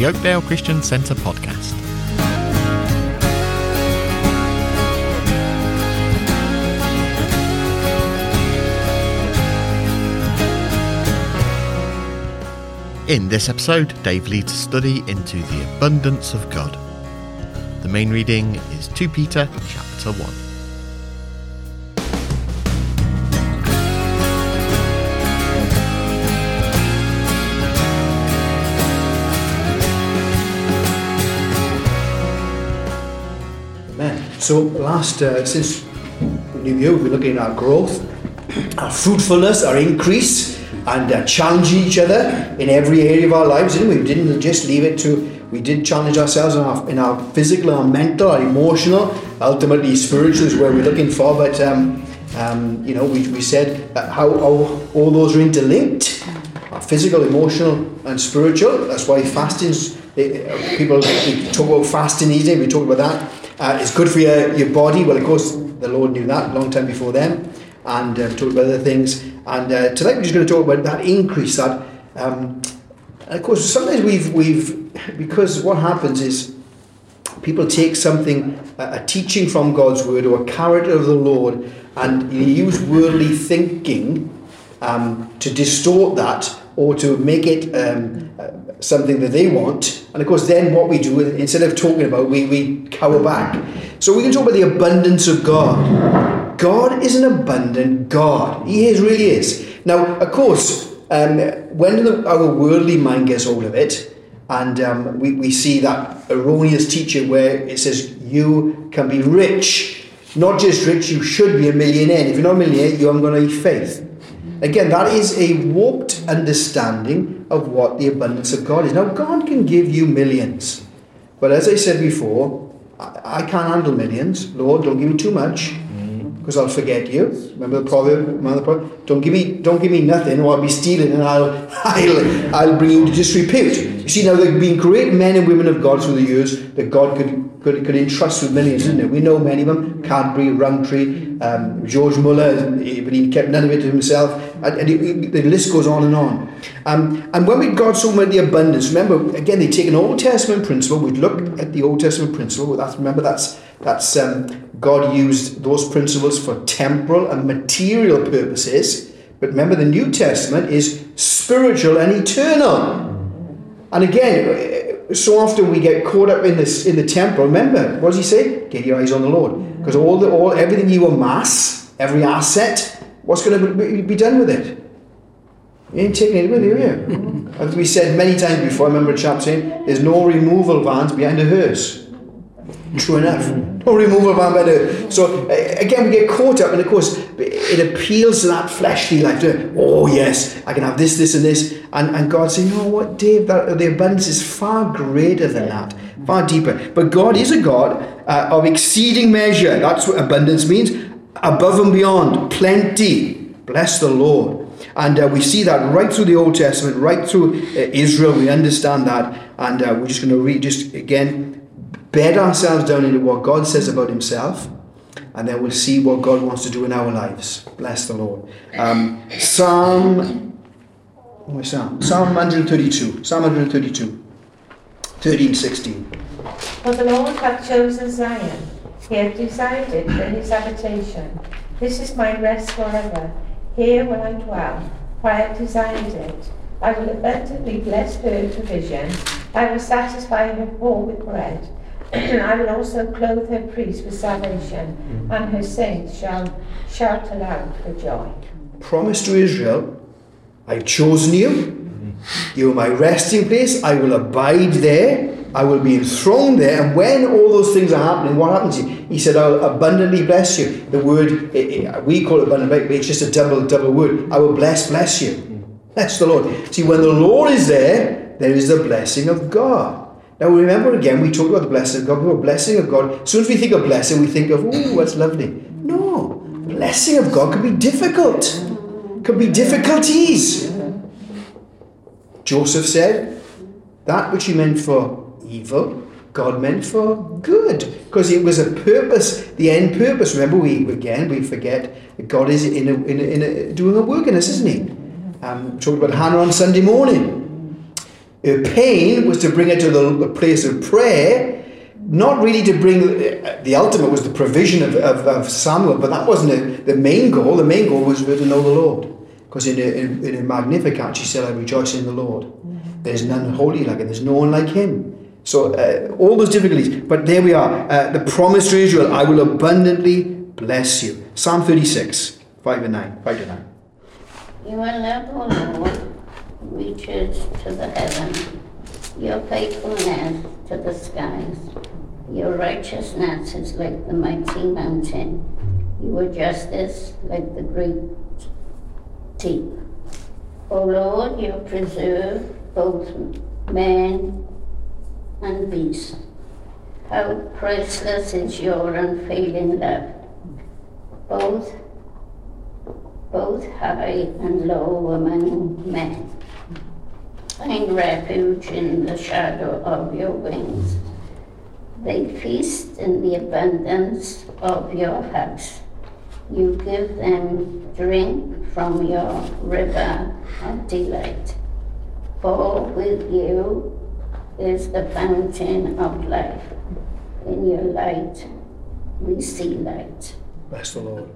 the Oakdale Christian Centre podcast. In this episode, Dave leads a study into the abundance of God. The main reading is 2 Peter chapter 1. So last, uh, since New Year, we've been looking at our growth, our fruitfulness, our increase, and uh, challenging each other in every area of our lives. Didn't we? we didn't just leave it to. We did challenge ourselves in our, in our physical, our mental, our emotional, ultimately spiritual is where we're looking for. But um, um, you know, we, we said how, how all those are interlinked, our physical, emotional, and spiritual. That's why fasting's people talk about fasting days. We talk about that. Uh, it's good for your, your body. Well, of course, the Lord knew that long time before them. And uh, talked about other things. And uh, tonight we're just going to talk about that increase. That, um, of course, sometimes we've we've because what happens is people take something, a, teaching from God's word or a character of the Lord, and you use worldly thinking um, to distort that or to make it um, something that they want. And of course, then what we do, instead of talking about, we, we cower back. So we can talk about the abundance of God. God is an abundant God. He is, really is. Now, of course, um, when the, our worldly mind gets hold of it, and um, we, we see that erroneous teaching where it says you can be rich, not just rich, you should be a millionaire. If you're not a millionaire, you haven't got any faith. Again, that is a warped understanding of what the abundance of God is. Now, God can give you millions. But as I said before, I, I can't handle millions. Lord, don't give me too much because I'll forget you. Remember the proverb? Remember the proverb? Don't give me, don't give me nothing, or I'll be stealing, and I'll, I'll, I'll bring you to disrepute. You see, now there have been great men and women of God through the years that God could could, could entrust with millions, isn't it? We know many of them: Cadbury, Rowntree, um, George Muller, but he kept none of it to himself, and, and he, the list goes on and on. Um, and when we God so the abundance, remember again they take an Old Testament principle. We'd look at the Old Testament principle. That's remember that's that's um, God used those principles for temporal and material purposes. But remember, the New Testament is spiritual and eternal. And again, so often we get caught up in this in the temporal. Remember, what does he say? Get your eyes on the Lord, because all the all everything you amass, every asset, what's going to be, done with it? You ain't taking it with you, you? As we said many times before, I remember a chap saying, "There's no removal vans behind a hearse." True enough. No removal van better. So again, we get caught up, and of course, it appeals to that fleshly life. Oh yes, I can have this, this, and this, and and God saying, "You know what, Dave? That the abundance is far greater than that, far deeper." But God is a God uh, of exceeding measure. That's what abundance means. Above and beyond, plenty. Bless the Lord. And uh, we see that right through the Old Testament, right through uh, Israel. We understand that, and uh, we're just going to read just again bed ourselves down into what God says about Himself, and then we'll see what God wants to do in our lives. Bless the Lord. Um, Psalm, where's Psalm? Psalm 132. Psalm 132. 13, 16. For the Lord hath chosen Zion, he hath decided for his habitation. This is my rest forever. Here will I dwell, for I have designed it. I will abundantly bless her provision. I will satisfy her poor with bread. I will also clothe her priests with salvation, mm-hmm. and her saints shall shout aloud for joy. Promise to Israel, I've chosen you. Mm-hmm. You are my resting place. I will abide there. I will be enthroned there. And when all those things are happening, what happens? He said, I'll abundantly bless you. The word, it, it, we call it abundant, but it's just a double, double word. I will bless, bless you. Mm-hmm. Bless the Lord. See, when the Lord is there, there is the blessing of God. Now remember again, we talked about the blessing of God. The blessing of God. As soon as we think of blessing, we think of, oh, that's lovely. No, blessing of God can be difficult. Can be difficulties. Joseph said, that which he meant for evil, God meant for good. Because it was a purpose, the end purpose. Remember, we again, we forget that God is in a, in a, in a, doing a work in us, isn't he? Um, talked about Hannah on Sunday morning Her pain was to bring her to the, the place of prayer, not really to bring uh, the ultimate was the provision of, of, of Samuel, but that wasn't a, the main goal. The main goal was to know the Lord. Because in a, in, in a Magnificat, she said, I rejoice in the Lord. There's none holy like him, there's no one like him. So, uh, all those difficulties. But there we are. Uh, the promise to Israel I will abundantly bless you. Psalm 36, 5 and 9. 5 to 9. Your love, O Lord, reaches to the heaven, your faithfulness to the skies. Your righteousness is like the mighty mountain, your justice like the great deep. O Lord, you preserve both man and beast. How priceless is your unfailing love. Both both high and low among men. Find refuge in the shadow of your wings. They feast in the abundance of your house. You give them drink from your river of delight. For with you is the fountain of life. In your light we see light. Bless the Lord.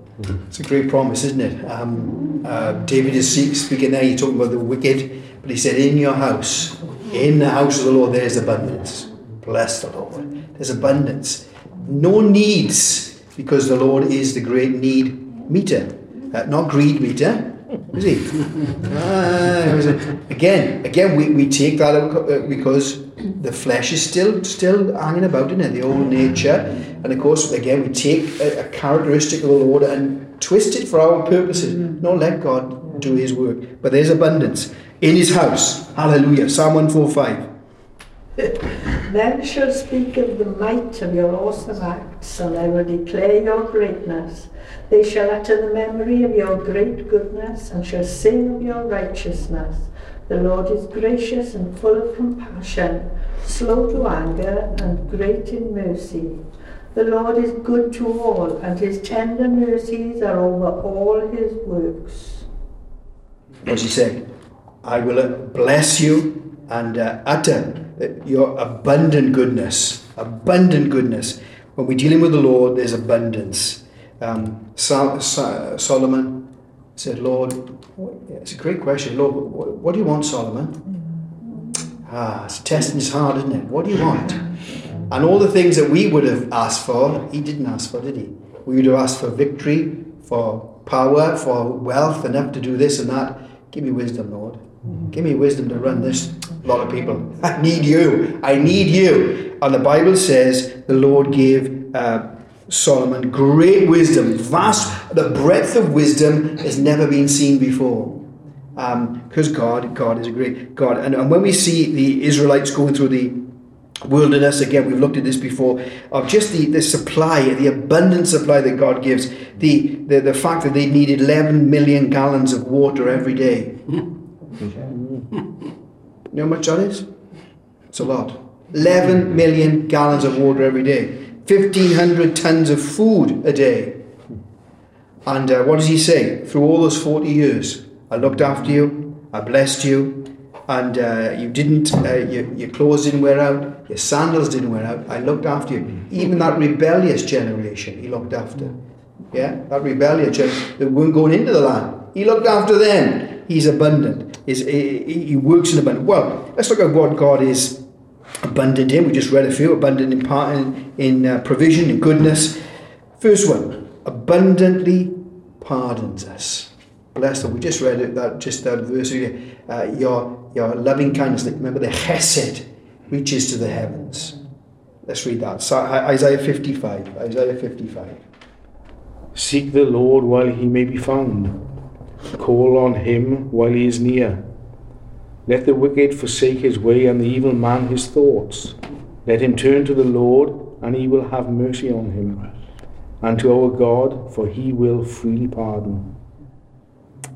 It's a great promise, isn't it? Um, uh, David is speaking there, he's talking about the wicked, but he said, In your house, in the house of the Lord, there's abundance. Bless the Lord. There's abundance. No needs, because the Lord is the great need meter, uh, not greed meter. Is he? ah, again, again, we, we take that uh, because the flesh is still still hanging about in it, the old nature. And of course, again, we take a, a characteristic of the Lord and twist it for our purposes. No, let God do his work. But there's abundance in his house. Hallelujah. Psalm 145. Then shall speak of the might of your awesome acts, and I will declare your greatness. They shall utter the memory of your great goodness, and shall sing of your righteousness. The Lord is gracious and full of compassion, slow to anger, and great in mercy. The Lord is good to all, and his tender mercies are over all his works. What's he say? I will bless you and uh, utter your abundant goodness. Abundant goodness. When we're dealing with the Lord, there's abundance. Um, Solomon said, Lord, it's a great question. Lord, what, do you want, Solomon? Ah, it's testing his heart, isn't it? What do you want? And all the things that we would have asked for, he didn't ask for, did he? We would have asked for victory, for power, for wealth, enough to do this and that. Give me wisdom, Lord. Give me wisdom to run this. A lot of people. I need you. I need you. And the Bible says the Lord gave uh, Solomon great wisdom, vast, the breadth of wisdom has never been seen before. Because um, God, God is a great God. And, and when we see the Israelites going through the wilderness, again, we've looked at this before, of just the, the supply, the abundant supply that God gives, the, the, the fact that they needed 11 million gallons of water every day. you know how much that is? It's a lot. 11 million gallons of water every day. 1,500 tons of food a day. And uh, what does he say? Through all those 40 years, I looked after you, I blessed you, and uh, you didn't, uh, your, your clothes didn't wear out, your sandals didn't wear out. I looked after you. Even that rebellious generation, he looked after. Yeah, that rebellious generation that weren't going into the land. He looked after them. He's abundant. He's, he, he works in abundance. Well, let's look at what God is abundant in. We just read a few abundant in, part, in, in uh, provision, in goodness. First one, abundantly pardons us. Blessed. We just read that just that verse. Uh, your your loving kindness. Remember the chesed reaches to the heavens. Let's read that. So, Isaiah 55. Isaiah 55. Seek the Lord while he may be found. Call on him while he is near. Let the wicked forsake his way and the evil man his thoughts. Let him turn to the Lord, and he will have mercy on him, and to our God, for he will freely pardon.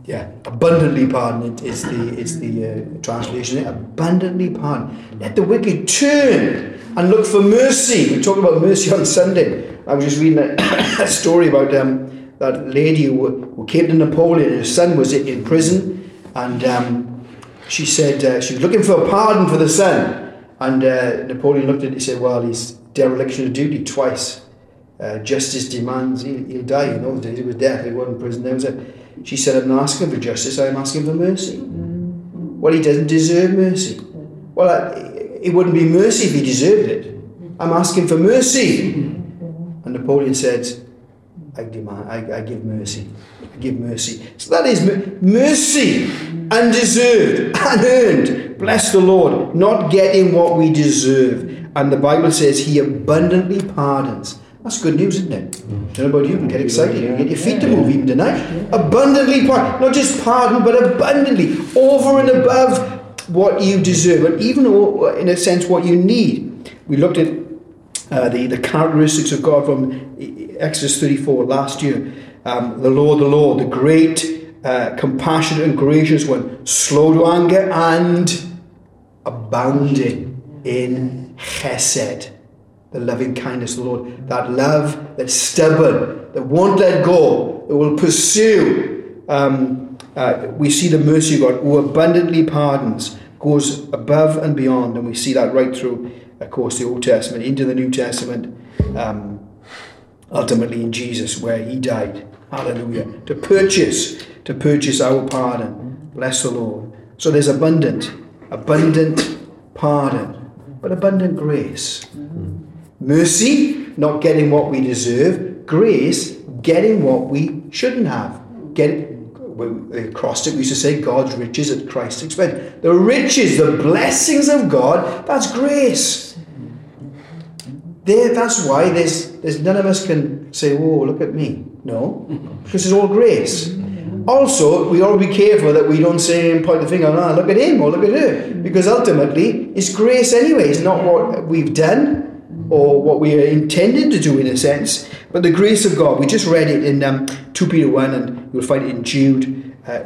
Yeah, abundantly pardon is the is the uh, translation. Abundantly pardon. Let the wicked turn and look for mercy. We talked about mercy on Sunday. I was just reading a, story about um, that lady who, who came to Napoleon. Her son was in prison, and um, she said uh, she was looking for a pardon for the son. And uh, Napoleon looked at it and said, Well, he's dereliction of duty twice. Uh, justice demands he'll, he'll die. In those days, it was death, he wasn't prison. There was a, she said, I'm not asking for justice, I'm asking for mercy. Well, he doesn't deserve mercy. Well, it wouldn't be mercy if he deserved it. I'm asking for mercy. And Napoleon said, I demand, I, I give mercy. I give mercy. So that is mercy, undeserved, unearned. Bless the Lord, not getting what we deserve. And the Bible says he abundantly pardons. That's good news, isn't it? Mm. Don't know about you, but get excited. You get your feet to move even tonight. Abundantly pardon. Not just pardon, but abundantly. Over and above what you deserve, and even in a sense what you need. We looked at uh, the, the characteristics of God from Exodus 34 last year. Um, the Lord, the Lord, the great, uh, compassionate, and gracious one, slow to anger and abounding in chesed, the loving kindness of the Lord. That love that's stubborn, that won't let go, that will pursue. Um, uh, we see the mercy of God who abundantly pardons, goes above and beyond, and we see that right through, of course, the Old Testament into the New Testament. Um, ultimately in Jesus, where He died. Hallelujah. To purchase, to purchase our pardon. Bless the Lord. So there's abundant, abundant pardon, but abundant grace. Mercy, not getting what we deserve. Grace, getting what we shouldn't have. Get across it, we used to say God's riches at Christ's expense. The riches, the blessings of God, that's grace. There, that's why there's, there's none of us can say, "Oh, look at me." No, because it's all grace. Also, we ought to be careful that we don't say and point the finger, "Ah, look at him or look at her," because ultimately it's grace anyway. It's not what we've done or what we are intended to do in a sense, but the grace of God. We just read it in um, two Peter one, and you'll find it in Jude. Uh,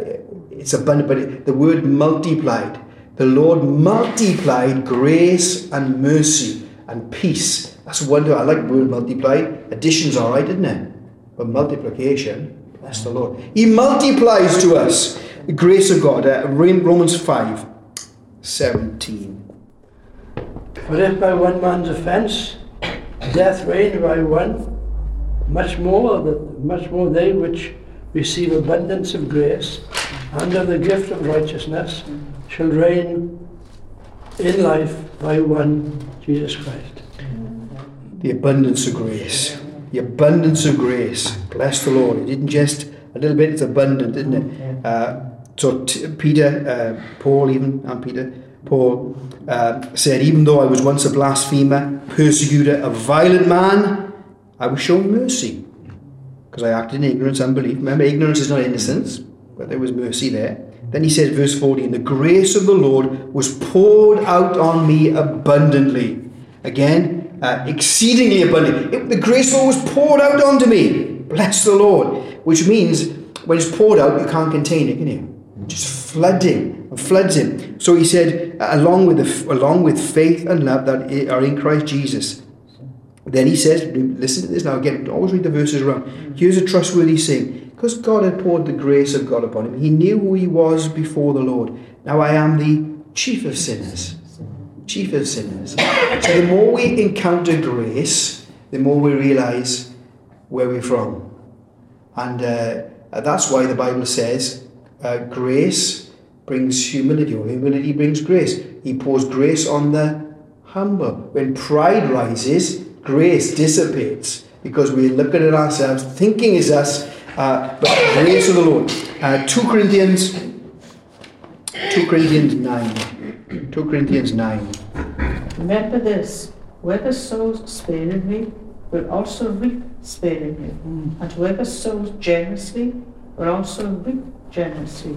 it's abundant, but the word multiplied. The Lord multiplied grace and mercy and peace that's wonderful. I like the word multiply. Addition's all right, isn't it? But multiplication, bless the Lord. He multiplies to us the grace of God. Uh, Romans 5 17. For if by one man's offence death reigned by one, much more, much more they which receive abundance of grace and of the gift of righteousness shall reign in life by one Jesus Christ the abundance of grace. The abundance of grace. Bless the Lord. It didn't just a little bit, it's abundant, isn't it? Uh, so t- Peter, uh, Paul, even, and Peter, Paul uh, said, Even though I was once a blasphemer, persecutor, a violent man, I was shown mercy because I acted in ignorance, and unbelief. Remember, ignorance is not innocence, but there was mercy there. Then he says, verse 14, The grace of the Lord was poured out on me abundantly. Again, uh, exceedingly abundantly. It, the grace was poured out onto me. Bless the Lord. Which means when it's poured out, you can't contain it, can you? Just flooding floods him. So he said, along with the, along with faith and love that are in Christ Jesus. Then he says, listen to this now again. Always read the verses around. Here's a trustworthy saying. Because God had poured the grace of God upon him, he knew who he was before the Lord. Now I am the chief of sinners chief of sinners. So the more we encounter grace, the more we realize where we're from. And uh, that's why the Bible says uh, grace brings humility, or humility brings grace. He pours grace on the humble. When pride rises, grace dissipates because we look at ourselves, thinking is us, uh, but grace of the Lord. Uh, 2 Corinthians 2 Corinthians 9. 2 Corinthians 9. Remember this whoever sows sparingly will also reap sparingly, mm. and whoever sows generously will also reap generously.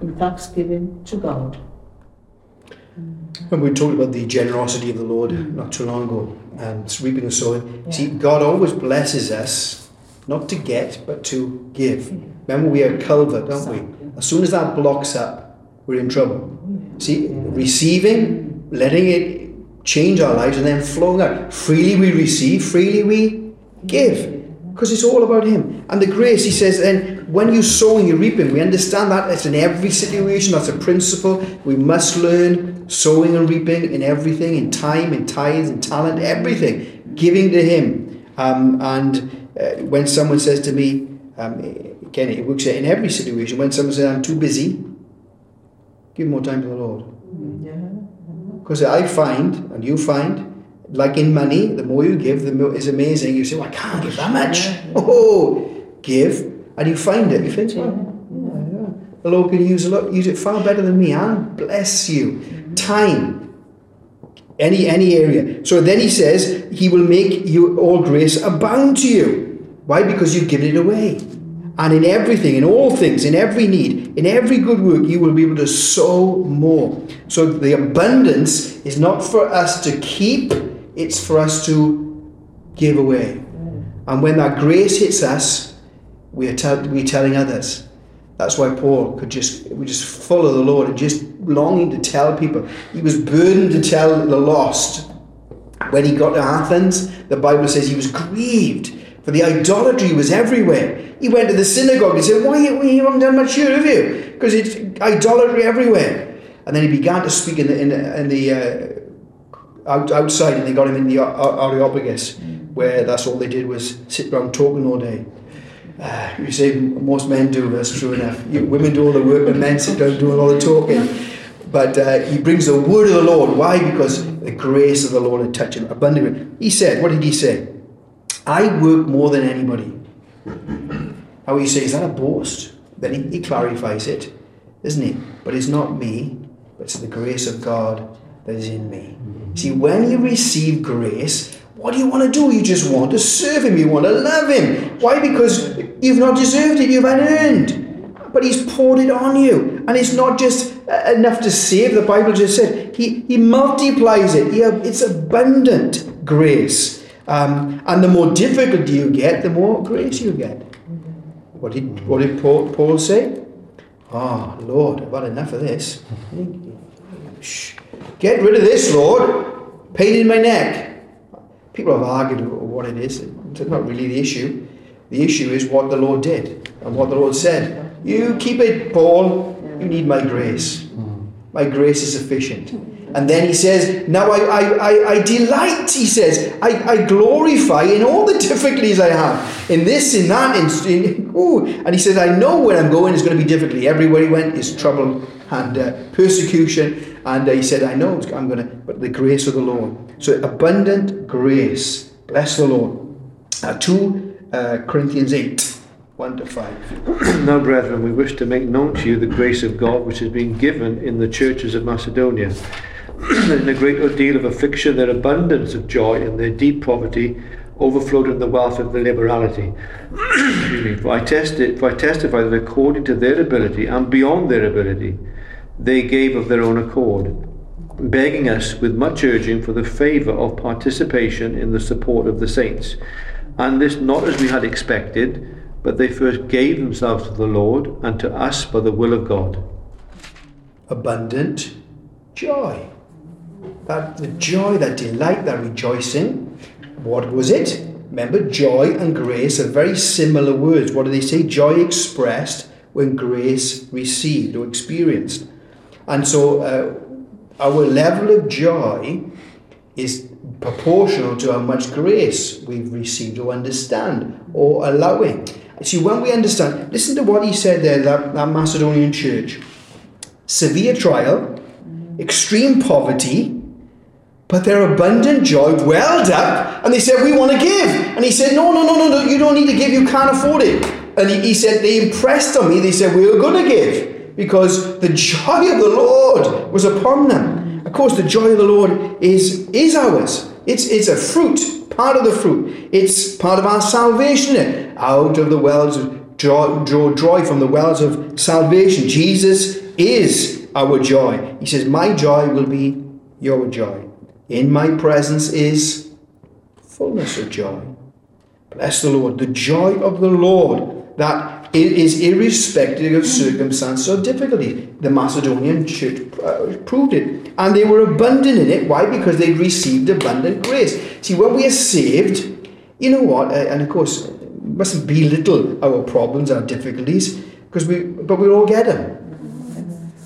in thanksgiving to God. And we talked about the generosity of the Lord mm. not too long ago, um, and reaping and sowing. Yeah. See, God always blesses us, not to get, but to give. Remember, we are culvert, don't we? As soon as that blocks up, we're in trouble. Oh, see, receiving, letting it change our lives, and then flowing out. Freely we receive, freely we give. Because it's all about Him. And the grace, He says, then when you sow and you reaping, we understand that it's in every situation. That's a principle. We must learn sowing and reaping in everything, in time, in tithes, in talent, everything. Giving to Him. Um, and uh, when someone says to me, um, again, it works in every situation. When someone says, I'm too busy, give more time to the Lord. Because I find, and you find, like in money, the more you give, the more it's amazing. You say, well, I can't give that much. Oh, give, and you find it. You think, well, yeah, yeah. the Lord can use a lot, use it far better than me. And bless you. Mm-hmm. Time, any any area. So then he says, He will make you all grace abound to you. Why? Because you've given it away. And in everything, in all things, in every need, in every good work, you will be able to sow more. So the abundance is not for us to keep, it's for us to give away. And when that grace hits us, we are tell, we're telling others. That's why Paul could just we just follow the Lord and just longing to tell people. He was burdened to tell the lost. When he got to Athens, the Bible says he was grieved for the idolatry was everywhere. He went to the synagogue and said, Why you haven't done much here, have you? Because it's idolatry everywhere. And then he began to speak in the, in the, in the uh, out, outside, and they got him in the Areopagus, where that's all they did was sit around talking all day. Uh, you say most men do, that's true enough. You, women do all the work, and men sit down doing all the talking. But uh, he brings the word of the Lord. Why? Because the grace of the Lord had touched him abundantly. He said, What did he say? I work more than anybody. How you say, is that a boast? Then he, he clarifies it, isn't he? But it's not me, but it's the grace of God that is in me. See, when you receive grace, what do you want to do? You just want to serve Him. You want to love Him. Why? Because you've not deserved it. You've unearned. But He's poured it on you. And it's not just uh, enough to save. The Bible just said He, he multiplies it. He, it's abundant grace. Um, and the more difficult you get, the more grace you get. What did, what did Paul, Paul say? Oh, Lord, I've had enough of this. Shh. Get rid of this, Lord. Pain in my neck. People have argued what it is. It's not really the issue. The issue is what the Lord did and what the Lord said. You keep it, Paul. You need my grace. My grace is sufficient. And then he says, Now I, I, I, I delight, he says, I, I glorify in all the difficulties I have, in this, in that, in, in ooh. and he says, I know where I'm going is going to be difficulty. Everywhere he went is trouble and uh, persecution. And uh, he said, I know I'm going to, but the grace of the Lord. So abundant grace. Bless the Lord. Uh, 2 uh, Corinthians 8. 1 to 5. now, brethren, we wish to make known to you the grace of God which has been given in the churches of Macedonia in a great deal of affliction, their abundance of joy and their deep poverty overflowed in the wealth of their liberality. for, I for I testify that according to their ability and beyond their ability, they gave of their own accord, begging us with much urging for the favour of participation in the support of the saints. And this not as we had expected, but they first gave themselves to the Lord and to us by the will of God. Abundant joy that the joy, that delight, that rejoicing. What was it? Remember, joy and grace are very similar words. What do they say? Joy expressed when grace received or experienced. And so uh, our level of joy is proportional to how much grace we've received or understand or allowing. See, when we understand, listen to what he said there, that, that Macedonian church. severe trial, extreme poverty, but their abundant joy welled up and they said, We want to give. And he said, No, no, no, no, no, you don't need to give, you can't afford it. And he, he said, They impressed on me, they said, We are going to give because the joy of the Lord was upon them. Of course, the joy of the Lord is, is ours. It's, it's a fruit, part of the fruit. It's part of our salvation. Out of the wells of draw, draw joy from the wells of salvation. Jesus is our joy. He says, My joy will be your joy. In my presence is fullness of joy. Bless the Lord. The joy of the Lord that it is irrespective of circumstance or difficulty. The Macedonian church proved it. And they were abundant in it. Why? Because they received abundant grace. See, when we are saved, you know what? And of course, mustn't belittle our problems, our difficulties, because we, but we all get them.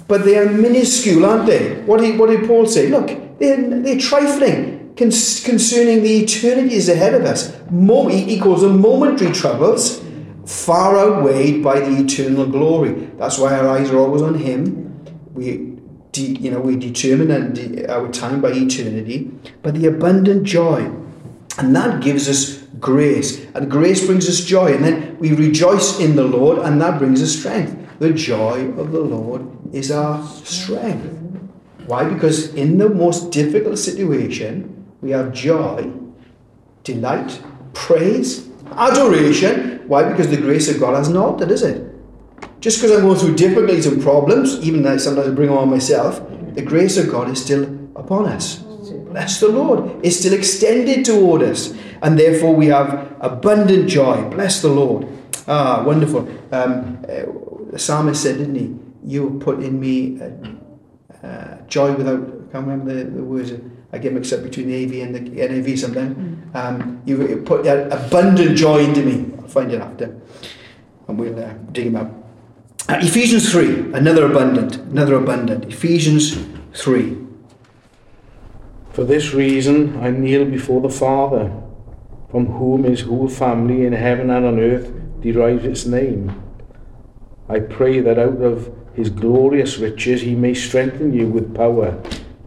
But they are minuscule, aren't they? What did, what did Paul say? Look, they're, they're trifling concerning the eternities ahead of us. Mo- he calls them momentary troubles, far outweighed by the eternal glory. That's why our eyes are always on Him. We, de- you know, we determine our time by eternity, but the abundant joy, and that gives us grace, and grace brings us joy, and then we rejoice in the Lord, and that brings us strength. The joy of the Lord is our strength. Why? Because in the most difficult situation, we have joy, delight, praise, adoration. Why? Because the grace of God has not altered, is it? Just because I'm going through difficulties and problems, even though sometimes I bring them on myself, the grace of God is still upon us. Bless the Lord. It's still extended toward us. And therefore we have abundant joy. Bless the Lord. Ah, wonderful. Um, uh, the psalmist said, didn't he? You put in me uh, joy without, I can't remember the, the words, I get mixed up between the AV and the NAV sometimes. Mm. Um, you put that abundant joy into me. I'll find it after. And we'll uh, dig him up. Uh, Ephesians 3, another abundant, another abundant. Ephesians 3. For this reason I kneel before the Father, from whom his whole family in heaven and on earth derives its name. I pray that out of his glorious riches, he may strengthen you with power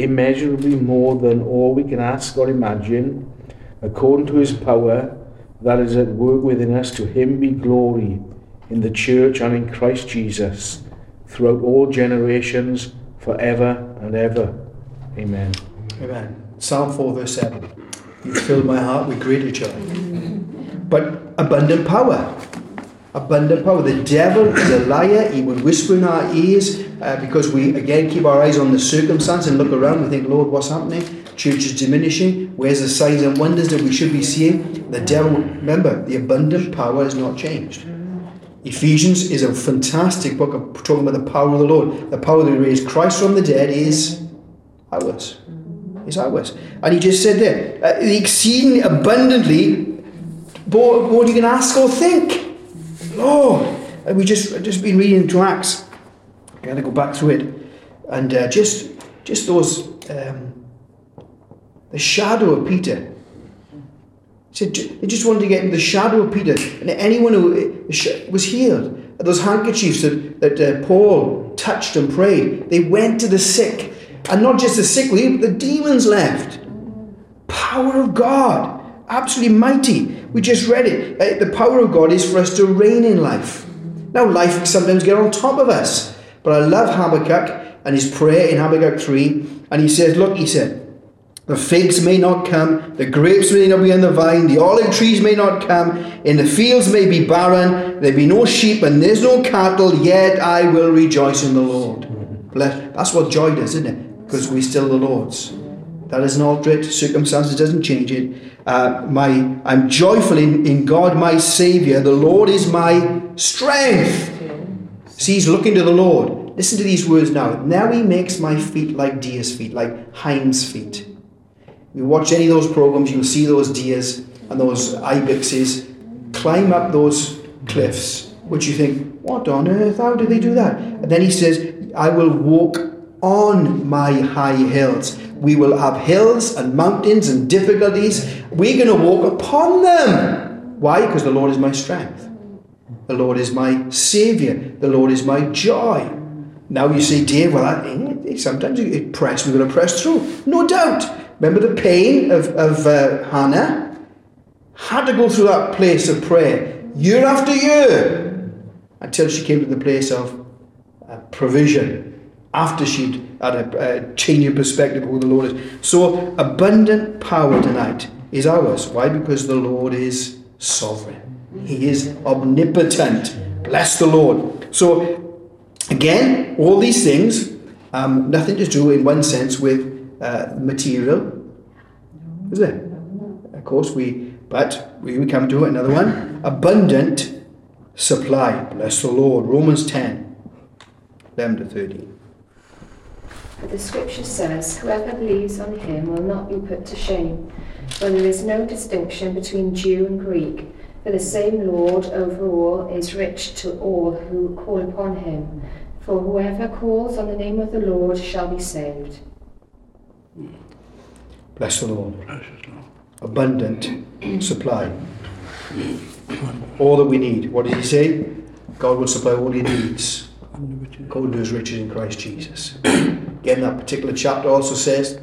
immeasurably more than all we can ask or imagine, according to his power that is at work within us, to him be glory in the church and in Christ Jesus, throughout all generations, forever and ever. Amen. Amen. Psalm 4, verse 7. You fill my heart with greater joy. But abundant power abundant power. The devil is a liar. He would whisper in our ears uh, because we, again, keep our eyes on the circumstance and look around and think, Lord, what's happening? Church is diminishing. Where's the signs and wonders that we should be seeing? The devil, remember, the abundant power has not changed. Ephesians is a fantastic book of talking about the power of the Lord. The power that raised Christ from the dead is ours. Is ours. And he just said there, uh, exceeding abundantly more, more you can ask or think. Lord. We just just been reading to Acts. Got to go back through it, and uh, just just those um, the shadow of Peter. Said they just wanted to get in the shadow of Peter, and anyone who uh, was healed. Those handkerchiefs that, that uh, Paul touched and prayed, they went to the sick, and not just the sick, the demons left. Power of God, absolutely mighty. We just read it. Uh, the power of God is for us to reign in life. Now, life sometimes get on top of us. But I love Habakkuk and his prayer in Habakkuk 3. And he says, Look, he said, the figs may not come, the grapes may not be on the vine, the olive trees may not come, in the fields may be barren, there be no sheep and there's no cattle, yet I will rejoice in the Lord. That's what joy does, isn't it? Because we're still the Lord's. That doesn't alter it. Circumstances doesn't change it. Uh, my, I'm joyful in, in God, my Saviour. The Lord is my strength. See, he's looking to the Lord. Listen to these words now. Now he makes my feet like deer's feet, like hind's feet. You watch any of those programs, you'll see those deers and those ibexes climb up those cliffs, which you think, what on earth? How do they do that? And then he says, I will walk on my high hills. We will have hills and mountains and difficulties. We're going to walk upon them. Why? Because the Lord is my strength. The Lord is my Savior. The Lord is my joy. Now you say, Dave, well, I, sometimes it press, we're going to press through. No doubt. Remember the pain of, of uh, Hannah? Had to go through that place of prayer year after year until she came to the place of uh, provision after she'd had a, a change in perspective of who the Lord is. So, abundant power tonight is ours. Why? Because the Lord is sovereign, He is omnipotent. Bless the Lord. So, again, all these things, um, nothing to do in one sense with uh, material, is it? Of course, we, but we, we come to another one abundant supply. Bless the Lord. Romans 10, 11 to 13. But the scripture says, Whoever believes on him will not be put to shame, for there is no distinction between Jew and Greek, for the same Lord over all is rich to all who call upon him. For whoever calls on the name of the Lord shall be saved. Bless the Lord. Abundant supply. All that we need. What did he say? God will supply all your needs. According to his riches in Christ Jesus. Again, that particular chapter also says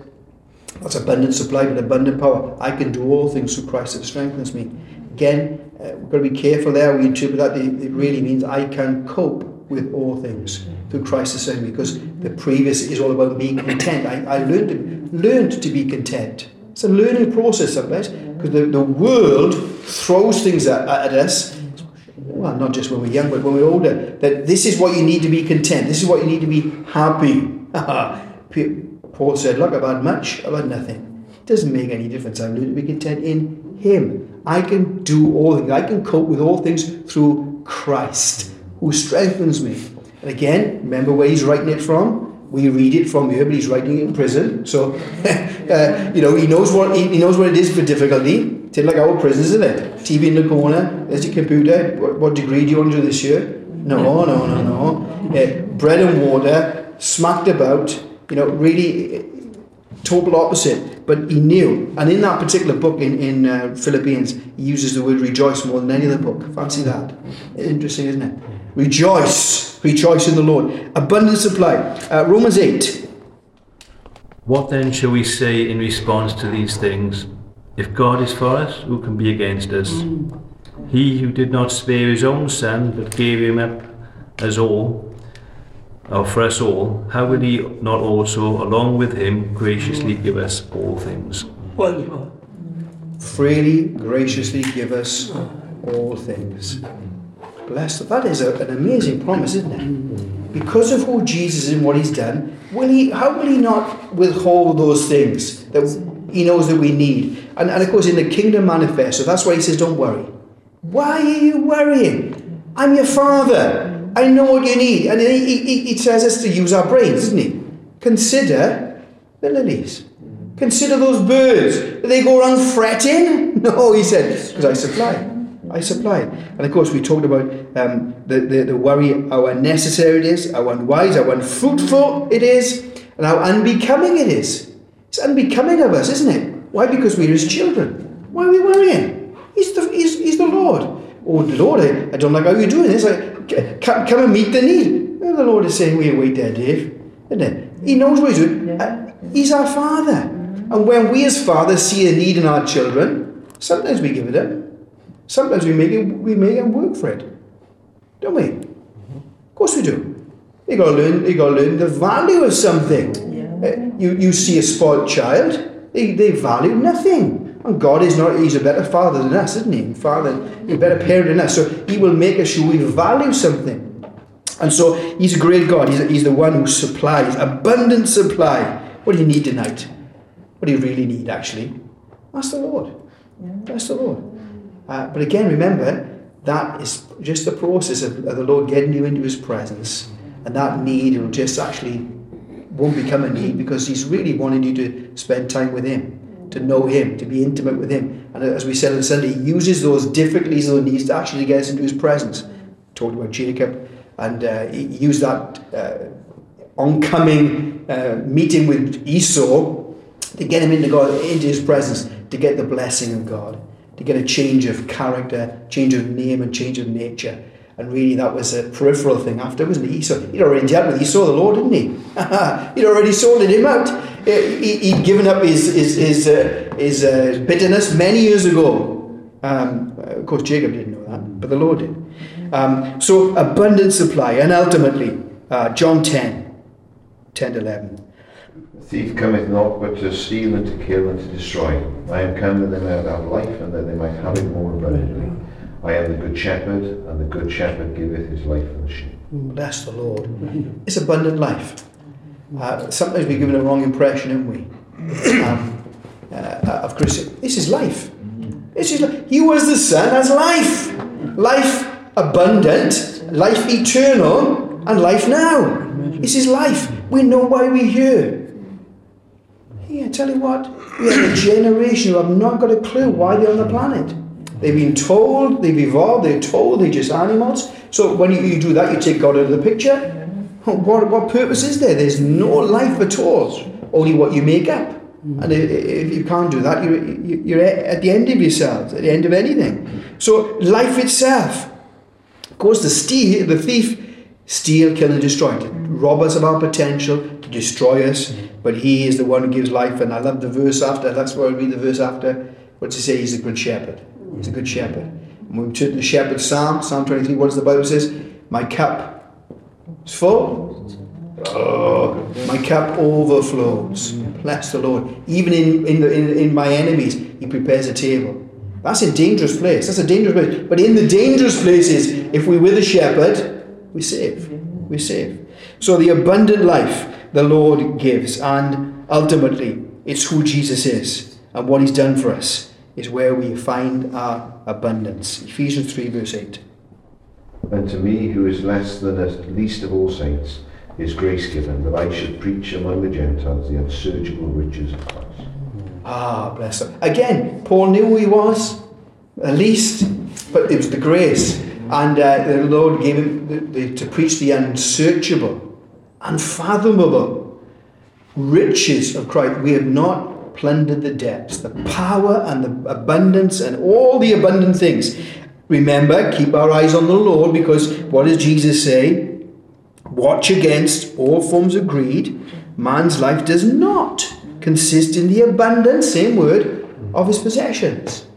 that's abundant supply but abundant power. I can do all things through Christ that strengthens me. Again, uh, we've got to be careful there. We interpret that it really means I can cope with all things through Christ that strengthens because the previous is all about being content. I, I learned, to, learned to be content. It's a learning process sometimes because the, the world throws things at, at us well, not just when we're young, but when we're older, that this is what you need to be content. This is what you need to be happy. Paul said, Look, had much, had nothing. It doesn't make any difference. I'm learned to be content in Him. I can do all things. I can cope with all things through Christ, who strengthens me. And again, remember where he's writing it from? We read it from here, but he's writing it in prison. So, uh, you know, he knows what he, he knows what it is for difficulty. It's like our prisons, isn't it? TV in the corner, there's your computer. What, what degree do you want to do this year? No, no, no, no. Uh, bread and water, smacked about, you know, really total opposite. But he knew. And in that particular book in, in uh, Philippians, he uses the word rejoice more than any other book. Fancy that. Interesting, isn't it? Rejoice. Rejoice in the Lord. Abundant supply. Uh, Romans 8. What then shall we say in response to these things? If God is for us, who can be against us? He who did not spare his own son, but gave him up as all, for us all, how will he not also, along with him, graciously give us all things? Freely, graciously give us all things. Blessed. That is a, an amazing promise, isn't it? Because of who Jesus is and what he's done, will he, how will he not withhold those things that he knows that we need? And, and of course, in the Kingdom Manifesto, that's why he says, don't worry. Why are you worrying? I'm your father. I know what you need. And he, he, he says us to use our brains, doesn't he? Consider the lilies. Consider those birds. Do they go around fretting? No, he said, because I supply. I supply. And of course, we talked about um, the, the, the worry, how unnecessary it is, how unwise, how unfruitful it is, and how unbecoming it is. It's unbecoming of us, isn't it? Why? Because we're his children. Why are we worrying? He's the. Oh, Lord, I, I don't like how you're doing this. I, come, come and meet the need. Well, the Lord is saying, wait, wait there, Dave. Isn't it? He knows what he's doing. Uh, he's our Father. And when we as fathers see a need in our children, sometimes we give it up. Sometimes we make it, we make them work for it. Don't we? Of course we do. You gotta learn you gotta learn the value of something. Uh, you, you see a spoiled child, they, they value nothing. And God is not, He's a better father than us, isn't He? Father, He's a better parent than us. So He will make us sure we value something. And so He's a great God. He's, he's the one who supplies, abundant supply. What do you need tonight? What do you really need, actually? Ask the Lord. Ask the Lord. Uh, but again, remember, that is just the process of, of, the Lord getting you into His presence and that need will just actually won't become a need because he's really wanting you to spend time with him, to know him, to be intimate with him. And as we said on Sunday, he uses those difficulties, those needs to actually get us into his presence. Talked about Jacob, and uh, he used that uh, oncoming uh, meeting with Esau to get him into God, into his presence, to get the blessing of God, to get a change of character, change of name, and change of nature. And really, that was a peripheral thing after, wasn't it? Esau, he'd already dealt with Esau, the Lord, didn't he? he'd already sorted him out. He, would given up his, his, his, uh, his uh, bitterness many years ago. Um, of course, Jacob didn't know that, but the Lord did. Um, so, abundant supply, and ultimately, uh, John 10, 10 to 11. The thief cometh not but to steal and to kill and to destroy. I am come that they might have life and that they might have it more abundantly. I am the good shepherd, and the good shepherd giveth his life for the sheep. Bless the Lord. It's abundant life. Uh, sometimes we're given a wrong impression, haven't we? Um, uh, of Christ. This is life. This is life. You as the Son has life. Life abundant, life eternal, and life now. This is life. We know why we're here. Yeah, tell you what, we have a generation who have not got a clue why they're on the planet. They've been told, they've evolved, they're told they're just animals. So when you, you do that, you take God out of the picture. What, what purpose is there? There's no life at all, only what you make up. And if you can't do that, you're, you're at the end of yourselves, at the end of anything. So life itself. Of course, the, steal, the thief steal, kill, and destroy. To rob us of our potential, to destroy us. But he is the one who gives life. And I love the verse after. That's where I read the verse after. What's he say? He's a good shepherd. He's a good shepherd. And we turn to the shepherd's psalm, Psalm 23, what does the Bible says? My cup is full. Oh, my cup overflows. Bless the Lord. Even in, in, the, in, in my enemies, he prepares a table. That's a dangerous place. That's a dangerous place. But in the dangerous places, if we're with the shepherd, we're safe. We're safe. So the abundant life the Lord gives, and ultimately, it's who Jesus is and what he's done for us is where we find our abundance. Ephesians 3, verse 8. And to me, who is less than the least of all saints, is grace given that I should preach among the Gentiles the unsearchable riches of Christ. Ah, bless him. Again, Paul knew who he was, at least, but it was the grace. And uh, the Lord gave him the, the, to preach the unsearchable, unfathomable riches of Christ. We have not plundered the depths, the power and the abundance and all the abundant things. Remember, keep our eyes on the Lord because what does Jesus say? Watch against all forms of greed. Man's life does not consist in the abundance, same word, of his possessions.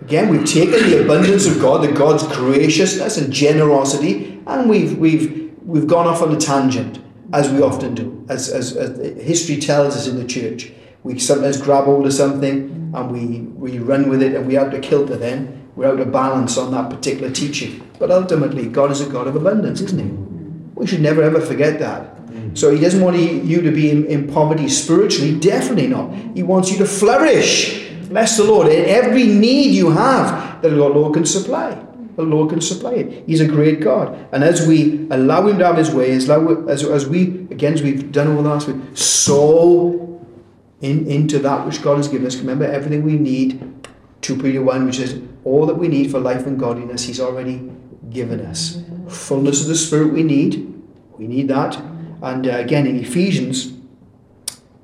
Again, we've taken the abundance of God, the God's graciousness and generosity, and we've we've we've gone off on a tangent, as we often do, as, as, as history tells us in the church. We sometimes grab hold of something and we, we run with it and we're out of kilter then. We're out of balance on that particular teaching. But ultimately, God is a God of abundance, isn't He? We should never ever forget that. Mm. So He doesn't want you to be in, in poverty spiritually, definitely not. He wants you to flourish. Bless the Lord. In Every need you have, that the Lord can supply. The Lord can supply it. He's a great God. And as we allow Him to have His way, as, as, as we, again, as we've done over the last week, sow in, into that which God has given us. Remember, everything we need, 2 Peter 1, which is all that we need for life and godliness, He's already given us. Fullness of the Spirit we need. We need that. And uh, again, in Ephesians,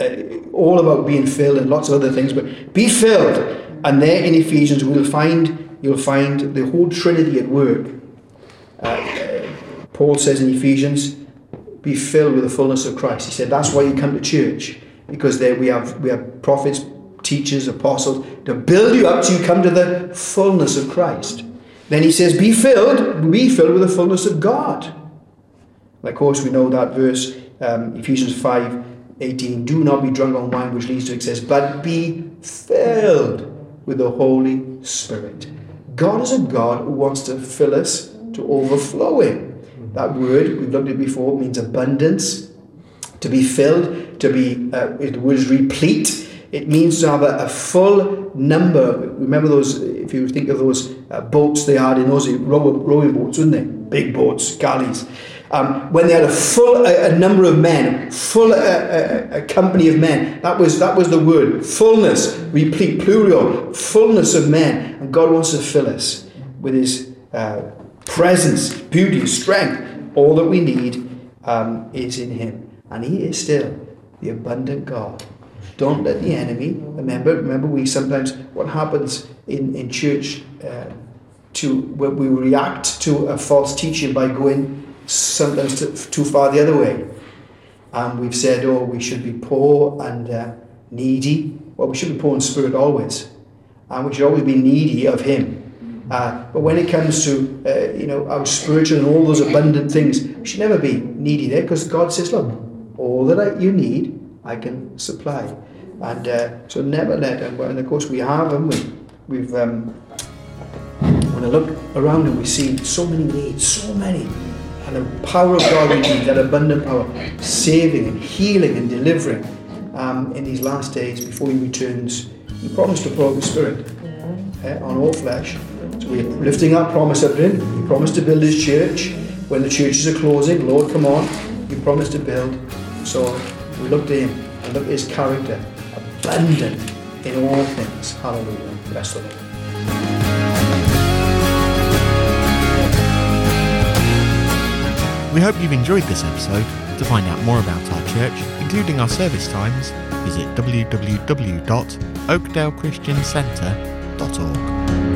uh, all about being filled and lots of other things, but be filled. And there in Ephesians, we'll find you'll find the whole Trinity at work. Uh, Paul says in Ephesians, "Be filled with the fullness of Christ." He said that's why you come to church because there we have we have prophets, teachers, apostles to build you up so you come to the fullness of Christ. Then he says, "Be filled, be filled with the fullness of God." And of course, we know that verse, um, Ephesians 5 18, do not be drunk on wine which leads to excess, but be filled with the Holy Spirit. God is a God who wants to fill us to overflowing. That word, we've looked at before, means abundance, to be filled, to be, uh, word is replete. It means to have a, a, full number. Remember those, if you think of those uh, boats they had in those rowing boats, wouldn't they? Big boats, galleys. Um, when they had a full a, a number of men, full a, a, company of men. That was that was the word. Fullness, replete, plural, fullness of men. And God wants to fill us with His uh, presence, beauty, strength. All that we need um, is in Him, and He is still the abundant God. Don't let the enemy. Remember, remember, we sometimes what happens in in church. Uh, to when we react to a false teaching by going sometimes too, too far the other way. And we've said, oh, we should be poor and uh, needy. Well, we should be poor in spirit always, and we should always be needy of Him. Uh, but when it comes to uh, you know our spiritual and all those abundant things, we should never be needy there because God says, look, all that I, you need, I can supply. And uh, so never let, and, and of course we have, haven't we? We've um, when I look around and we see so many needs, so many, and the power of God we need, that abundant power, saving and healing and delivering um, in these last days before He returns. He promised to pour His Spirit uh, on all flesh. So we're lifting our promise up Him. He promised to build His church. When the churches are closing, Lord, come on. He promised to build. So we look to Him and look at His character, abundant in all things. Hallelujah. Bless the Lord. We hope you've enjoyed this episode. To find out more about our church, including our service times, visit www.oakdalechristiancentre.org.